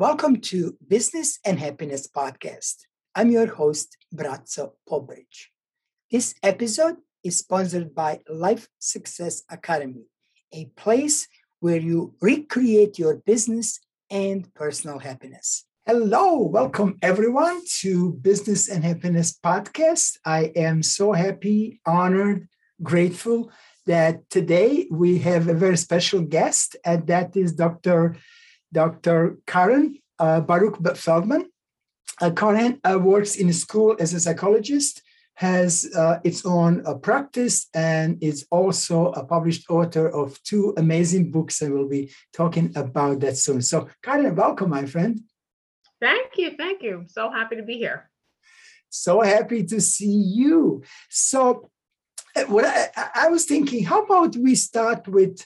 Welcome to Business and Happiness Podcast. I'm your host, Bratzo Pobridge. This episode is sponsored by Life Success Academy, a place where you recreate your business and personal happiness. Hello, welcome everyone to Business and Happiness Podcast. I am so happy, honored, grateful that today we have a very special guest, and that is Dr. Dr. Karen uh, Baruch Feldman. Uh, Karen uh, works in a school as a psychologist, has uh, its own uh, practice, and is also a published author of two amazing books. And we'll be talking about that soon. So, Karen, welcome, my friend. Thank you. Thank you. So happy to be here. So happy to see you. So, uh, what I, I was thinking, how about we start with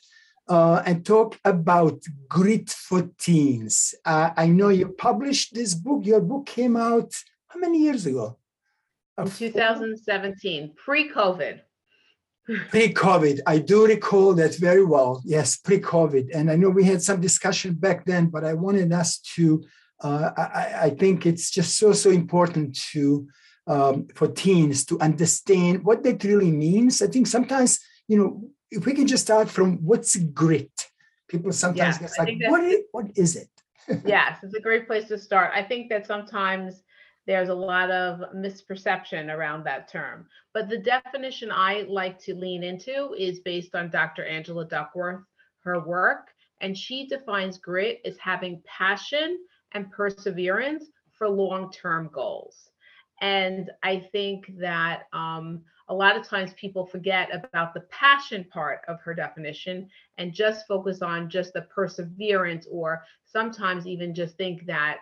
uh, and talk about grit for teens. Uh, I know you published this book. Your book came out how many years ago? In 2017, pre-COVID. Pre-COVID, I do recall that very well. Yes, pre-COVID, and I know we had some discussion back then, but I wanted us to. Uh, I, I, think it's just so so important to um, for teens to understand what that really means. I think sometimes you know if we can just start from what's grit people sometimes get like what is, what is it? Yes it's a great place to start. I think that sometimes there's a lot of misperception around that term but the definition i like to lean into is based on dr angela duckworth her work and she defines grit as having passion and perseverance for long-term goals. And i think that um, a lot of times people forget about the passion part of her definition and just focus on just the perseverance or sometimes even just think that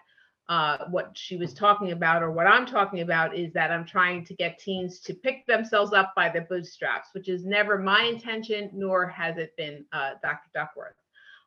uh, what she was talking about or what I'm talking about is that I'm trying to get teens to pick themselves up by the bootstraps, which is never my intention, nor has it been uh, Dr. Duckworth.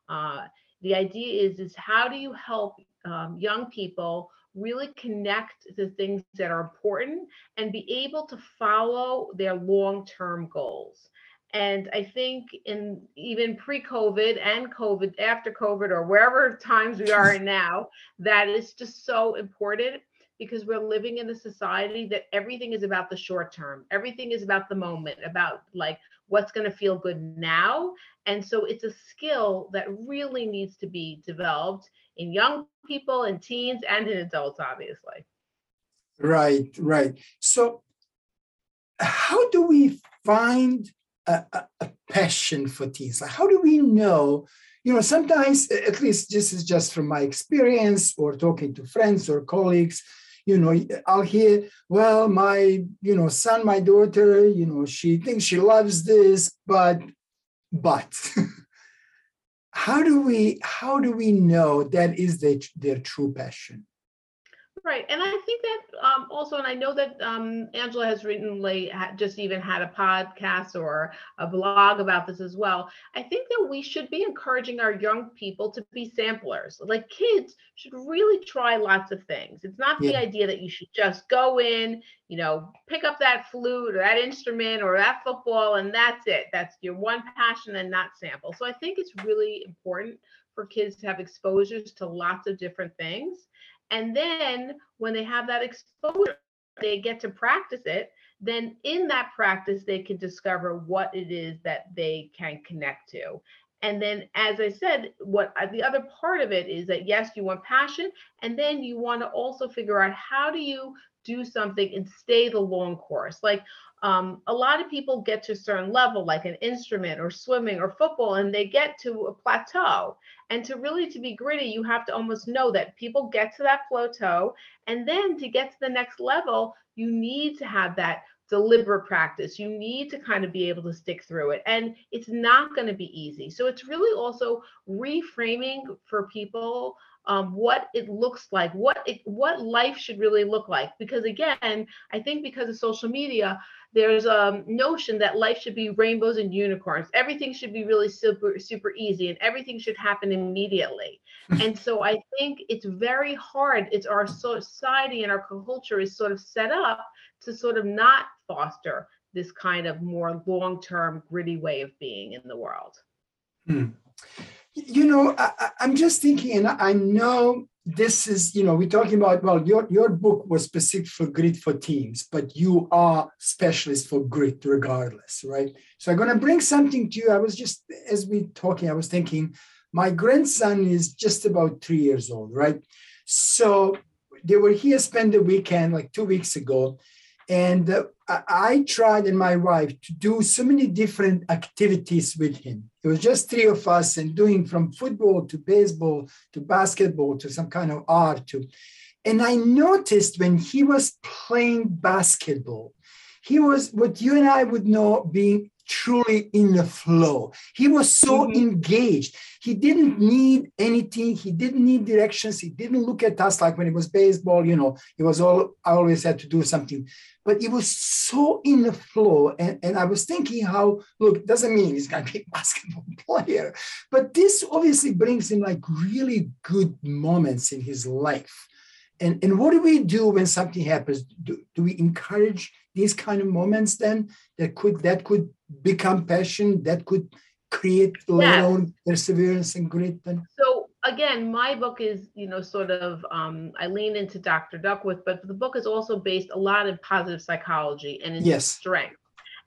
Uh, the idea is, is how do you help um, young people really connect the things that are important and be able to follow their long-term goals. And I think in even pre-COVID and COVID, after COVID, or wherever times we are in now, that is just so important because we're living in a society that everything is about the short term. Everything is about the moment, about like what's going to feel good now. And so it's a skill that really needs to be developed in young people in teens and in adults, obviously. Right, right. So, how do we find a, a, a passion for teens? Like, how do we know? You know, sometimes, at least this is just from my experience or talking to friends or colleagues, you know i'll hear well my you know son my daughter you know she thinks she loves this but but how do we how do we know that is their, their true passion Right, and I think that um, also, and I know that um, Angela has recently just even had a podcast or a blog about this as well. I think that we should be encouraging our young people to be samplers. Like kids should really try lots of things. It's not yeah. the idea that you should just go in, you know, pick up that flute or that instrument or that football, and that's it. That's your one passion and not sample. So I think it's really important for kids to have exposures to lots of different things and then when they have that exposure, they get to practice it. Then in that practice, they can discover what it is that they can connect to. And then, as I said, what uh, the other part of it is that yes, you want passion, and then you want to also figure out how do you do something and stay the long course. Like um, a lot of people get to a certain level, like an instrument or swimming or football, and they get to a plateau. And to really to be gritty, you have to almost know that people get to that plateau, and then to get to the next level, you need to have that deliberate practice. You need to kind of be able to stick through it. And it's not going to be easy. So it's really also reframing for people um, what it looks like, what it, what life should really look like. Because again, I think because of social media, there's a notion that life should be rainbows and unicorns. Everything should be really super super easy, and everything should happen immediately. and so I think it's very hard. It's our society and our culture is sort of set up to sort of not foster this kind of more long-term gritty way of being in the world. Hmm. You know, I, am just thinking, and I know this is, you know, we're talking about, well, your, your book was specific for grit for teams, but you are specialist for grit regardless, right? So I'm going to bring something to you. I was just, as we talking, I was thinking, my grandson is just about three years old, right? So they were here, spend the weekend like two weeks ago. And uh, I tried and my wife to do so many different activities with him. It was just three of us and doing from football to baseball to basketball to some kind of art to. And I noticed when he was playing basketball, he was what you and I would know being truly in the flow. He was so mm-hmm. engaged. He didn't need anything. He didn't need directions. He didn't look at us like when it was baseball, you know, it was all, I always had to do something. But he was so in the flow. And, and I was thinking how, look, doesn't mean he's going to be a basketball player, but this obviously brings him like really good moments in his life. And, and what do we do when something happens? Do, do we encourage these kind of moments then that could that could become passion that could create own perseverance and grit then so again my book is you know sort of um, i lean into dr duckworth but the book is also based a lot in positive psychology and in yes. strength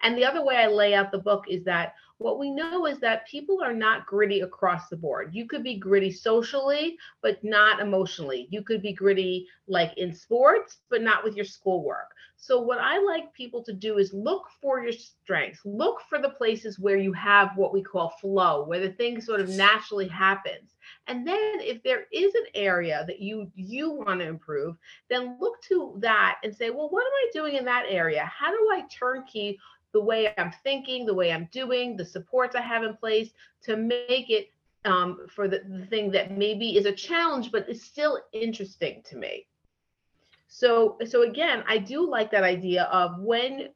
and the other way i lay out the book is that what we know is that people are not gritty across the board. You could be gritty socially, but not emotionally. You could be gritty like in sports, but not with your schoolwork. So, what I like people to do is look for your strengths, look for the places where you have what we call flow, where the thing sort of naturally happens. And then if there is an area that you you want to improve, then look to that and say, well, what am I doing in that area? How do I turnkey the way I'm thinking, the way I'm doing, the supports I have in place to make it um, for the, the thing that maybe is a challenge, but is still interesting to me. So, so again, I do like that idea of when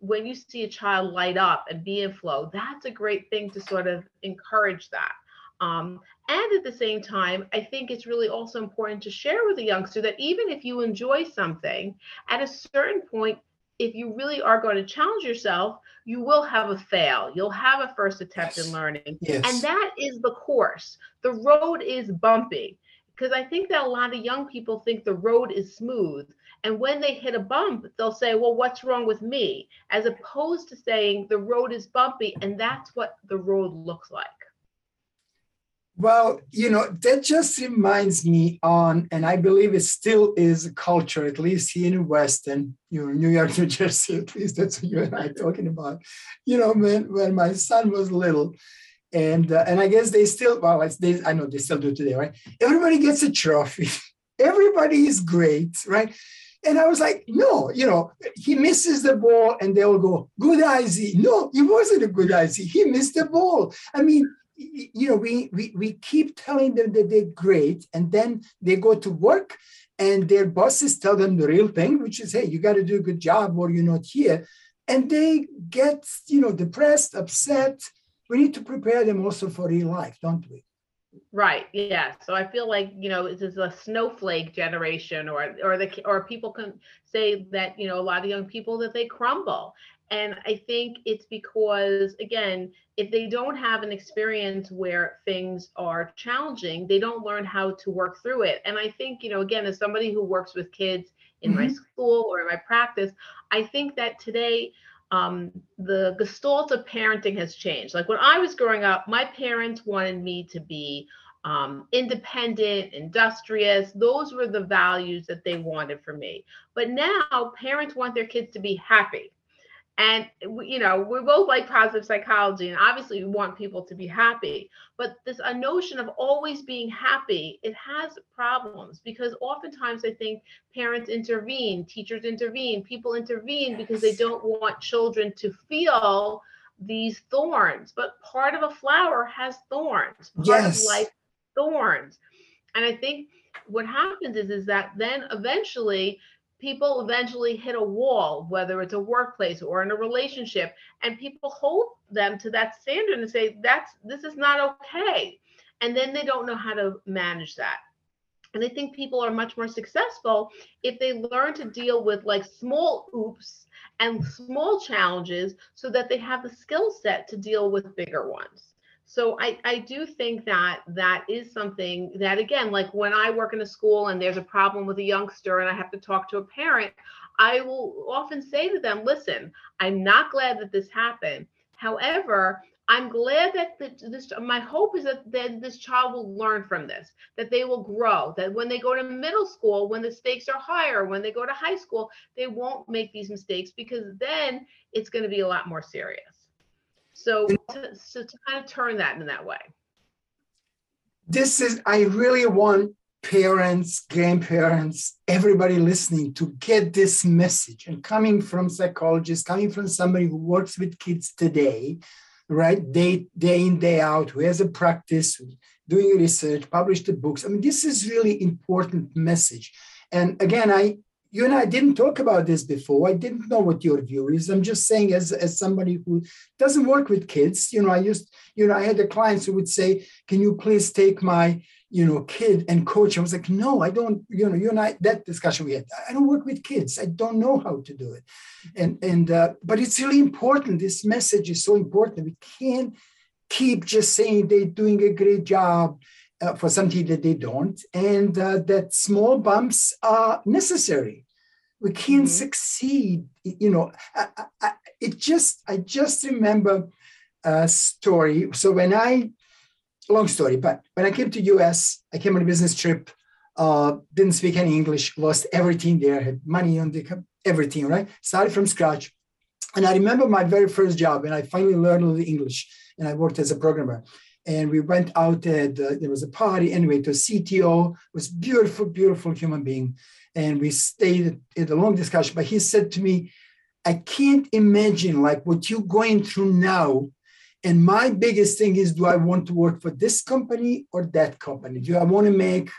when you see a child light up and be in flow, that's a great thing to sort of encourage that. Um, and at the same time, I think it's really also important to share with a youngster that even if you enjoy something, at a certain point, if you really are going to challenge yourself, you will have a fail. You'll have a first attempt yes. in learning. Yes. And that is the course. The road is bumpy because I think that a lot of young people think the road is smooth. And when they hit a bump, they'll say, Well, what's wrong with me? As opposed to saying the road is bumpy and that's what the road looks like. Well, you know, that just reminds me on, and I believe it still is a culture, at least here in Western, you know, New York, New Jersey, at least that's what you and I are talking about. You know, when, when my son was little, and uh, and I guess they still, well, they, I know they still do today, right? Everybody gets a trophy. Everybody is great, right? And I was like, no, you know, he misses the ball and they will go, good Izzy. No, he wasn't a good Izzy. He missed the ball. I mean, you know, we, we, we keep telling them that they're great, and then they go to work and their bosses tell them the real thing, which is, hey, you got to do a good job or you're not here. And they get, you know, depressed, upset. We need to prepare them also for real life, don't we? Right. Yeah. So I feel like you know this is a snowflake generation, or or the or people can say that you know a lot of young people that they crumble, and I think it's because, again, if they don't have an experience where things are challenging, they don't learn how to work through it. And I think, you know, again, as somebody who works with kids in mm-hmm. my school or in my practice, I think that today um, the gestalt of parenting has changed. Like when I was growing up, my parents wanted me to be um, independent, industrious. Those were the values that they wanted for me. But now parents want their kids to be happy and you know we're both like positive psychology and obviously we want people to be happy but this a notion of always being happy it has problems because oftentimes i think parents intervene teachers intervene people intervene yes. because they don't want children to feel these thorns but part of a flower has thorns part yes. of life thorns and i think what happens is is that then eventually people eventually hit a wall, whether it's a workplace or in a relationship, and people hold them to that standard and say, that's this is not okay. And then they don't know how to manage that. And I think people are much more successful if they learn to deal with like small oops and small challenges so that they have the skill set to deal with bigger ones. So I, I do think that that is something that again, like when I work in a school and there's a problem with a youngster and I have to talk to a parent, I will often say to them, listen, I'm not glad that this happened. However, I'm glad that this, my hope is that, that this child will learn from this, that they will grow, that when they go to middle school, when the stakes are higher, when they go to high school, they won't make these mistakes because then it's going to be a lot more serious. So to, so to kind of turn that in that way. This is, I really want parents, grandparents, everybody listening to get this message. And coming from psychologists, coming from somebody who works with kids today, right, day, day in, day out, who has a practice, doing research, published the books. I mean, this is really important message. And again, I you and I didn't talk about this before. I didn't know what your view is. I'm just saying, as, as somebody who doesn't work with kids, you know, I used, you know, I had the clients who would say, Can you please take my, you know, kid and coach? I was like, No, I don't, you know, you and I, that discussion we had, I don't work with kids. I don't know how to do it. And, and, uh, but it's really important. This message is so important. We can't keep just saying they're doing a great job uh, for something that they don't, and uh, that small bumps are necessary. We can't mm-hmm. succeed. You know, I, I, it just I just remember a story. So when I, long story, but when I came to US, I came on a business trip. Uh, didn't speak any English, lost everything there, had money on the everything, right? Started from scratch. And I remember my very first job, and I finally learned the English, and I worked as a programmer and we went out and uh, there was a party. Anyway to cto was beautiful beautiful human being and we stayed in a long discussion. But he said to me i can't imagine like what you're going through now and my biggest thing is do i want to work for this company or that company? Do i want to make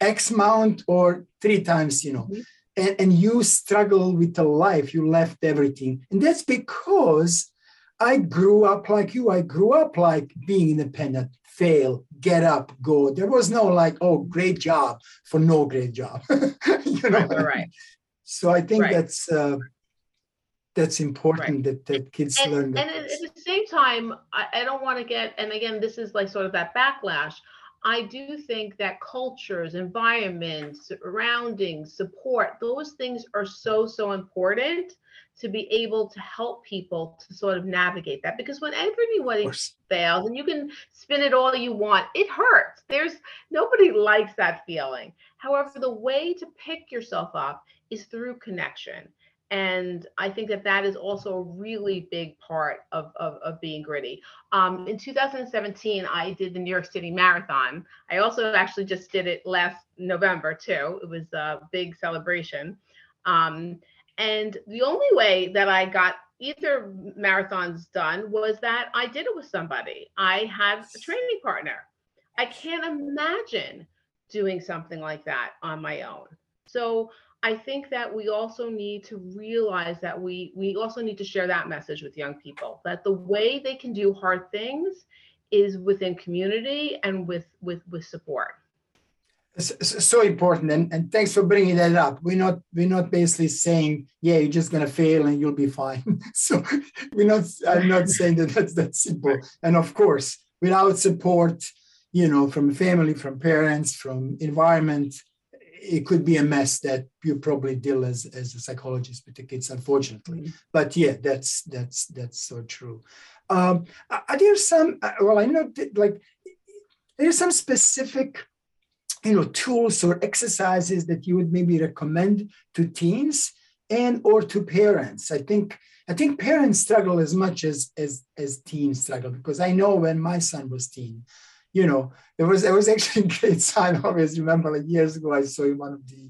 x amount or three times you know? Mm-hmm. and, and you struggle with the life. You left everything. And that's because I grew up like you. I grew up like being independent, fail, get up, go. There was no like, oh, great job for no great job. you know, right, right. So I think right. that's uh, that's important that, that kids and, learn. And at the same time, I, I don't want to get. And again, this is like sort of that backlash. I do think that cultures, environments, surroundings, support, those things are so, so important to be able to help people to sort of navigate that because when everybody fails and you can spin it all you want it hurts. There's nobody likes that feeling. However the way to pick yourself up is through connection. And i think that that is also a really big part of, of, of being gritty. Um, in 2017 i did the new york city marathon. I also actually just did it last november too. It was a big celebration. Um, and the only way that I got either marathons done was that I did it with somebody. I had a training partner. I can't imagine doing something like that on my own. So I think that we also need to realize that we we also need to share that message with young people that the way they can do hard things is within community and with with with support so important and, and thanks for bringing that up. We're not we're not basically saying yeah you're just going to fail and you'll be fine. So we're not i'm not saying that that's that simple. And of course without support you know from family from parents from environment it could be a mess that you probably deal as as a psychologist with the kids unfortunately. Mm-hmm. but yeah that's that's that's so true. Um are there some uh, well i know that, like there's some specific you know tools or exercises that you would maybe recommend to teens and or to parents. I think i think parents struggle as much as as as teens struggle because i know when my son was teen you know there was there was actually a great sign i always remember like years ago i saw in one of the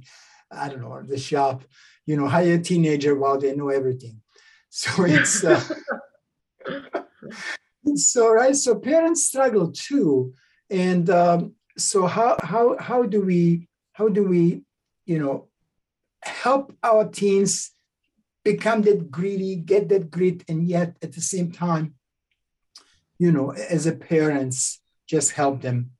i don't know the shop you know hire a teenager while they know everything. So it's uh, so right. So parents struggle too. And um, so how how how do we how do we you know help our teens become that greedy get that grit and yet at the same time you know as a parents just help them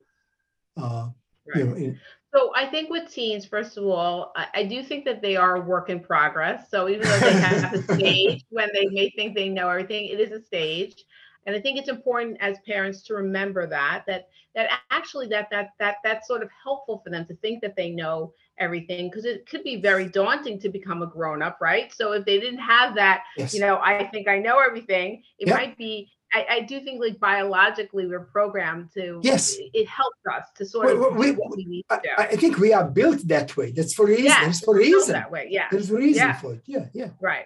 uh right. you know in, so I think with teens, first of all, I, I, do think that they are a work in progress. So even though they have a stage when they may think they know everything, it is a stage. And i think it's important as parents to remember that that that actually that that that that's sort of helpful for them to think that they know everything because it could be very daunting to become a grown up right? So if they didn't have that yes. you know i think i know everything it yep. might be I, I, do think like biologically we're programmed to yes. it, it helps us to sort of we, we need to do. I, I, think we are built that way. That's for reason yeah, for a reason. that way yeah. There's a reason yeah. for it. Yeah yeah. Right.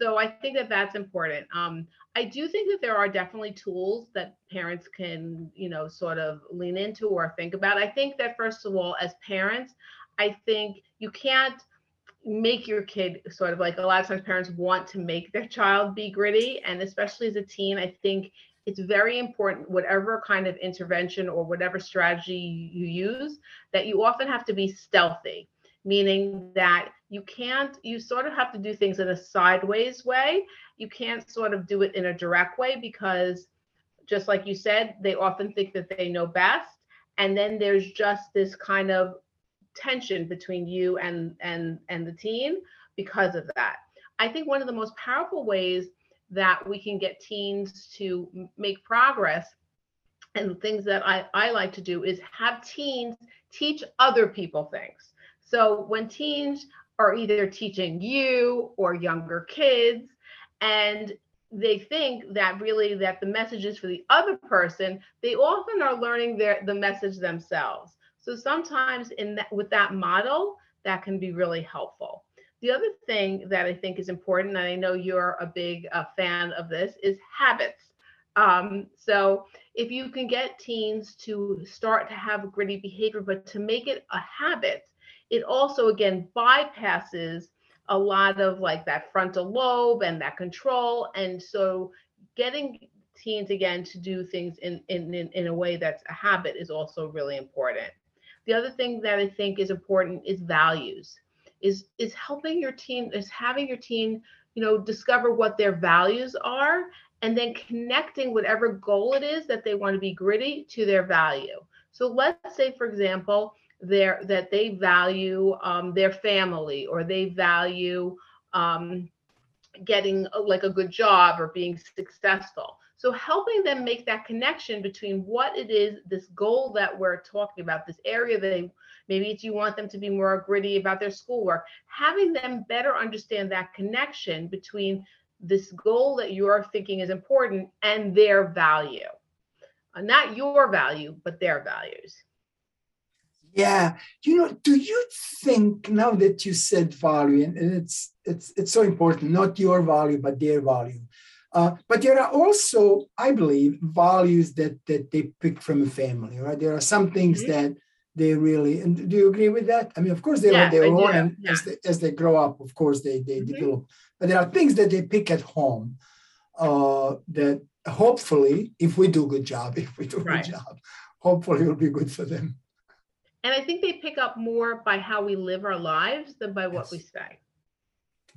So i think that that's important. Um i do think that there are definitely tools that parents can you know sort of lean into or think about. I think that first of all as parents i think you can't make your kid sort of like a lot of times parents want to make their child be gritty and especially as a teen i think it's very important whatever kind of intervention or whatever strategy you use that you often have to be stealthy meaning that you can't you sort of have to do things in a sideways way. You can't sort of do it in a direct way because just like you said they often think that they know best. And then there's just this kind of tension between you and and and the teen because of that. I think one of the most powerful ways that we can get teens to make progress and things that I, I like to do is have teens teach other people things so when teens are either teaching you or younger kids and they think that really that the message is for the other person they often are learning their the message themselves so sometimes in that with that model, that can be really helpful. The other thing that I think is important, and I know you're a big uh, fan of this, is habits. Um, so if you can get teens to start to have gritty behavior, but to make it a habit, it also again bypasses a lot of like that frontal lobe and that control. And so getting teens again to do things in, in, in, a way that's a habit is also really important. The other thing that I think is important is values. Is is helping your team is having your team, you know, discover what their values are and then connecting whatever goal it is that they want to be gritty to their value. So let's say, for example, their that they value um, their family or they value um, getting a, like a good job or being successful. So helping them make that connection between what it is, this goal that we're talking about, this area that they, maybe it's you want them to be more gritty about their schoolwork, having them better understand that connection between this goal that you're thinking is important and their value. Uh, not your value, but their values. Yeah, you know, do you think now that you said value, and it's it's it's so important, not your value, but their value. Uh, but there are also, I believe, values that that they pick from a family, right? There are some things mm-hmm. that they really and do you agree with that? I mean, of course they yeah, have their own and yeah. as they as they grow up, of course they they mm-hmm. develop. But there are things that they pick at home uh, that hopefully, if we do a good job, if we do a right. good job, hopefully it'll be good for them. And I think they pick up more by how we live our lives than by what yes. we say.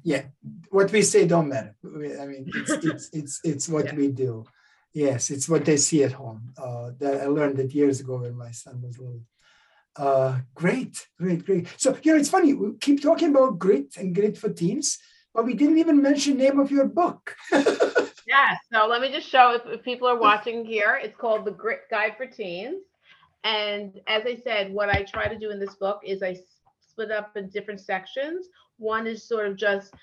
Yeah what we say don't matter. I mean it's it's it's, it's what yeah. we do. Yes it's what they see at home. Uh, that i learned that years ago when my son was little. Uh, great great great. So you know it's funny we keep talking about grit and grit for teens but we didn't even mention name of your book. Yeah so let me just show if, if people are watching here. It's called the grit guide for teens and as i said what i try to do in this book is i split up in different sections. One is sort of just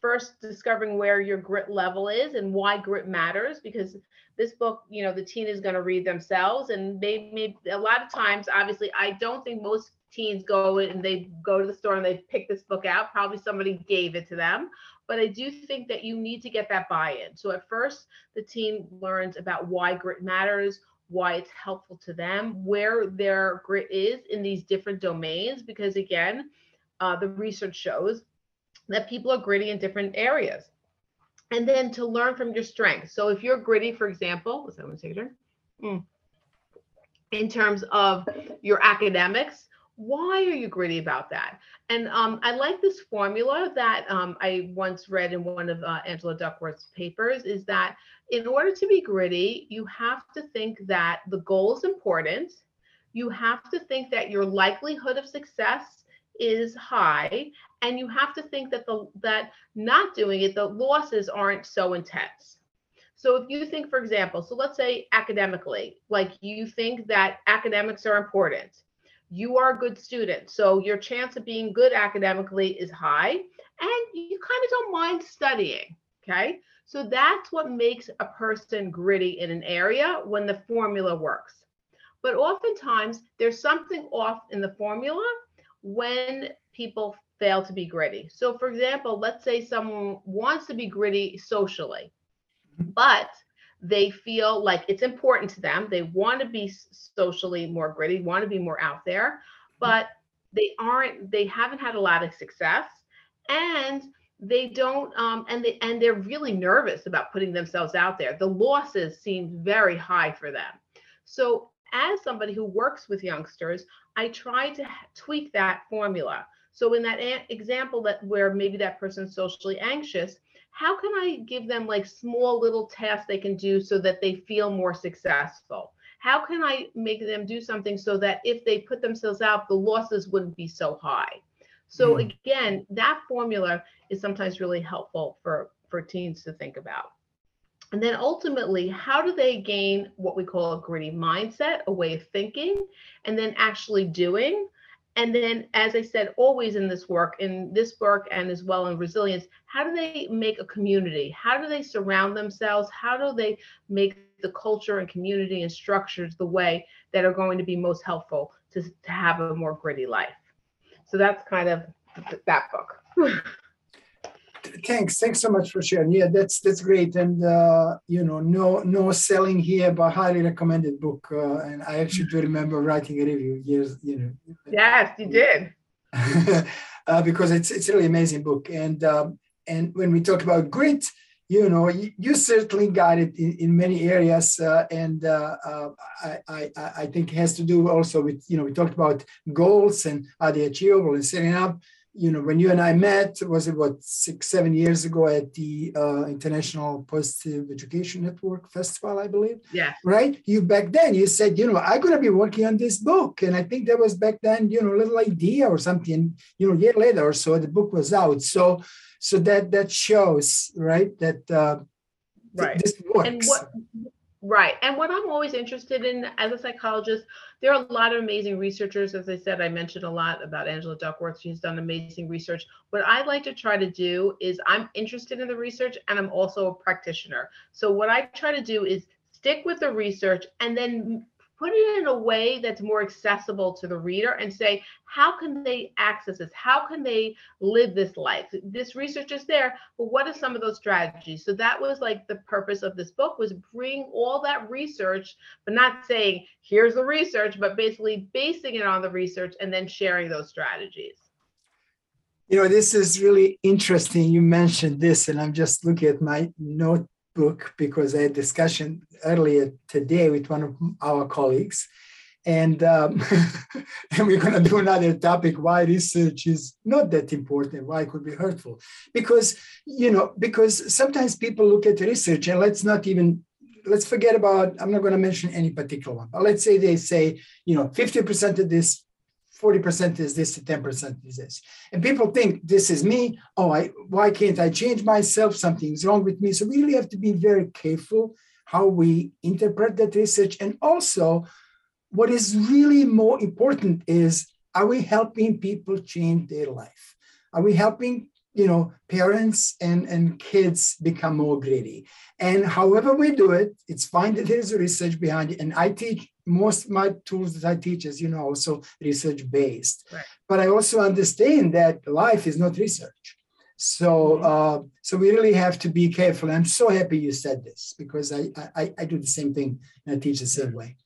first discovering where your grit level is and why grit matters because this book you know the teen is going to read themselves and they may a lot of times obviously i don't think most teens go and they go to the store and they pick this book out. Probably somebody gave it to them. But i do think that you need to get that buy-in. So at first the teen learns about why grit matters why it's helpful to them where their grit is in these different domains because again uh, the research shows that people are gritty in different areas. And then to learn from your strengths. So if you're gritty, for example, was that one turn? Mm. In terms of your academics, why are you gritty about that? And um, I like this formula that um, I once read in one of uh, Angela Duckworth's papers is that in order to be gritty, you have to think that the goal is important. You have to think that your likelihood of success is high and you have to think that the that not doing it the losses aren't so intense So if you think, for example, so let's say academically, like you think that academics are important, you are a good student. So your chance of being good academically is high and you kind of don't mind studying. Okay. So that's what makes a person gritty in an area when the formula works. But oftentimes there's something off in the formula when people fail to be gritty. So, for example, let's say someone wants to be gritty socially, mm-hmm. but they feel like it's important to them. They want to be socially more gritty, want to be more out there, but they aren't, they haven't had a lot of success. And they don't um, and they and they're really nervous about putting themselves out there the losses seem very high for them so as somebody who works with youngsters i try to tweak that formula so in that example that where maybe that person's socially anxious how can i give them like small little tasks they can do so that they feel more successful how can i make them do something so that if they put themselves out the losses wouldn't be so high so mm. again, that formula is sometimes really helpful for, for teens to think about. And then ultimately, how do they gain what we call a gritty mindset, a way of thinking, and then actually doing? And then, as I said, always in this work, in this work and as well in resilience, how do they make a community? How do they surround themselves? How do they make the culture and community and structures the way that are going to be most helpful to, to have a more gritty life? So that's kind of th- that book. Thanks, thanks so much for sharing. Yeah, that's that's great, and uh, you know, no no selling here, but highly recommended book. Uh, and I actually do remember writing a review years, you know. Yes, you did. uh, because it's it's a really amazing book, and um, and when we talk about grit, you know, you, you certainly got it in, in many areas, uh, and uh, uh, I, I, I think it has to do also with you know we talked about goals and are they achievable and setting up. You know, when you and I met, was it what six seven years ago at the uh, International Positive Education Network Festival, I believe. Yeah. Right. You back then you said, you know, I'm gonna be working on this book, and I think that was back then, you know, a little idea or something. You know, a year later or so, the book was out. So so that that shows right that uh, right. this works and what, right and what i'm always interested in as a psychologist there are a lot of amazing researchers as i said i mentioned a lot about angela duckworth she's done amazing research. What i like to try to do is i'm interested in the research and i'm also a practitioner. So what i try to do is stick with the research and then put it in a way that's more accessible to the reader and say how can they access this? How can they live this life? This research is there but what are some of those strategies? So that was like the purpose of this book was bring all that research but not saying here's the research but basically basing it on the research and then sharing those strategies. You know this is really interesting. You mentioned this and i'm just looking at my note book because I had a discussion earlier today with one of our colleagues. And, um, and we're going to do another topic why research is not that important, why it could be hurtful. Because, you know, because sometimes people look at research and let's not even let's forget about i'm not going to mention any particular one but let's say they say you know 50% of this 40% is this, 10% is this. And people think this is me. Oh, I, why can't I change myself? Something's wrong with me. So we really have to be very careful how we interpret that research. And also, what is really more important is are we helping people change their life? Are we helping you know parents and and kids become more greedy. And however we do it it's fine that there's research behind it. And i teach most of my tools that i teach as you know also research based. Right. but i also understand that life is not research. So mm-hmm. uh, so we really have to be careful. I'm so happy you said this because i i, I do the same thing and i teach the same way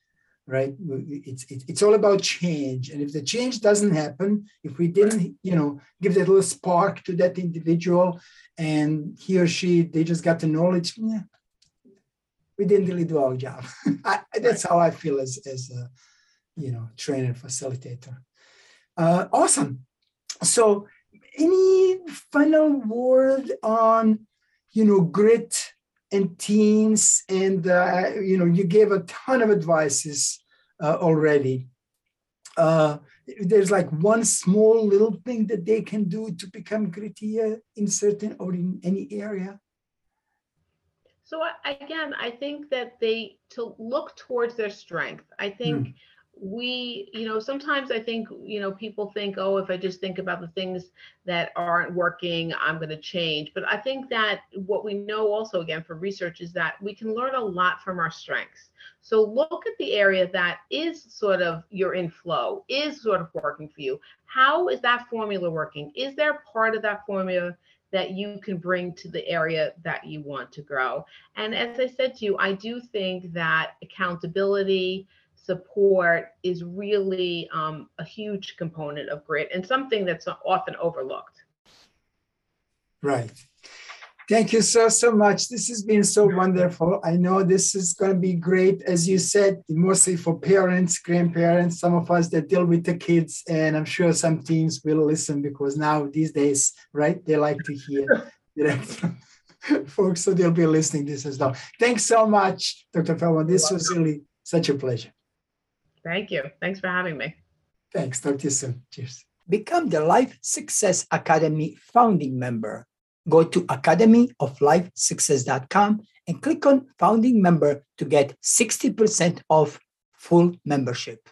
right? It's, it's all about change. And if the change doesn't happen if we didn't you know give that little spark to that individual and he or she they just got the knowledge yeah, we didn't really do our job. I, that's how i feel as as a you know trainer facilitator. Uh, awesome. So any final word on you know grit and teens and uh, you know you gave a ton of advices uh, already uh, there's like one small little thing that they can do to become grittier in certain or in any area So again, I think that they to look towards their strength. I think mm. We, you know, sometimes I think, you know, people think, oh, if I just think about the things that aren't working, I'm going to change. But I think that what we know also, again, from research is that we can learn a lot from our strengths. So look at the area that is sort of you're in flow, is sort of working for you. How is that formula working? Is there part of that formula that you can bring to the area that you want to grow. And as I said to you, I do think that accountability, support is really um, a huge component of grit and something that's often overlooked. Right. Thank you so, so much. This has been so wonderful. I know this is going to be great, as you said, mostly for parents, grandparents, some of us that deal with the kids. And I'm sure some teens will listen because now, these days, right, they like to hear direct folks. So they'll be listening this as well. Thanks so much, Dr. Feldman. This was really such a pleasure. Thank you. Thanks for having me. Thanks. Talk to you soon. Cheers. Become the Life Success Academy founding member go to academyoflifesuccess.com and click on founding member to get 60% off full membership.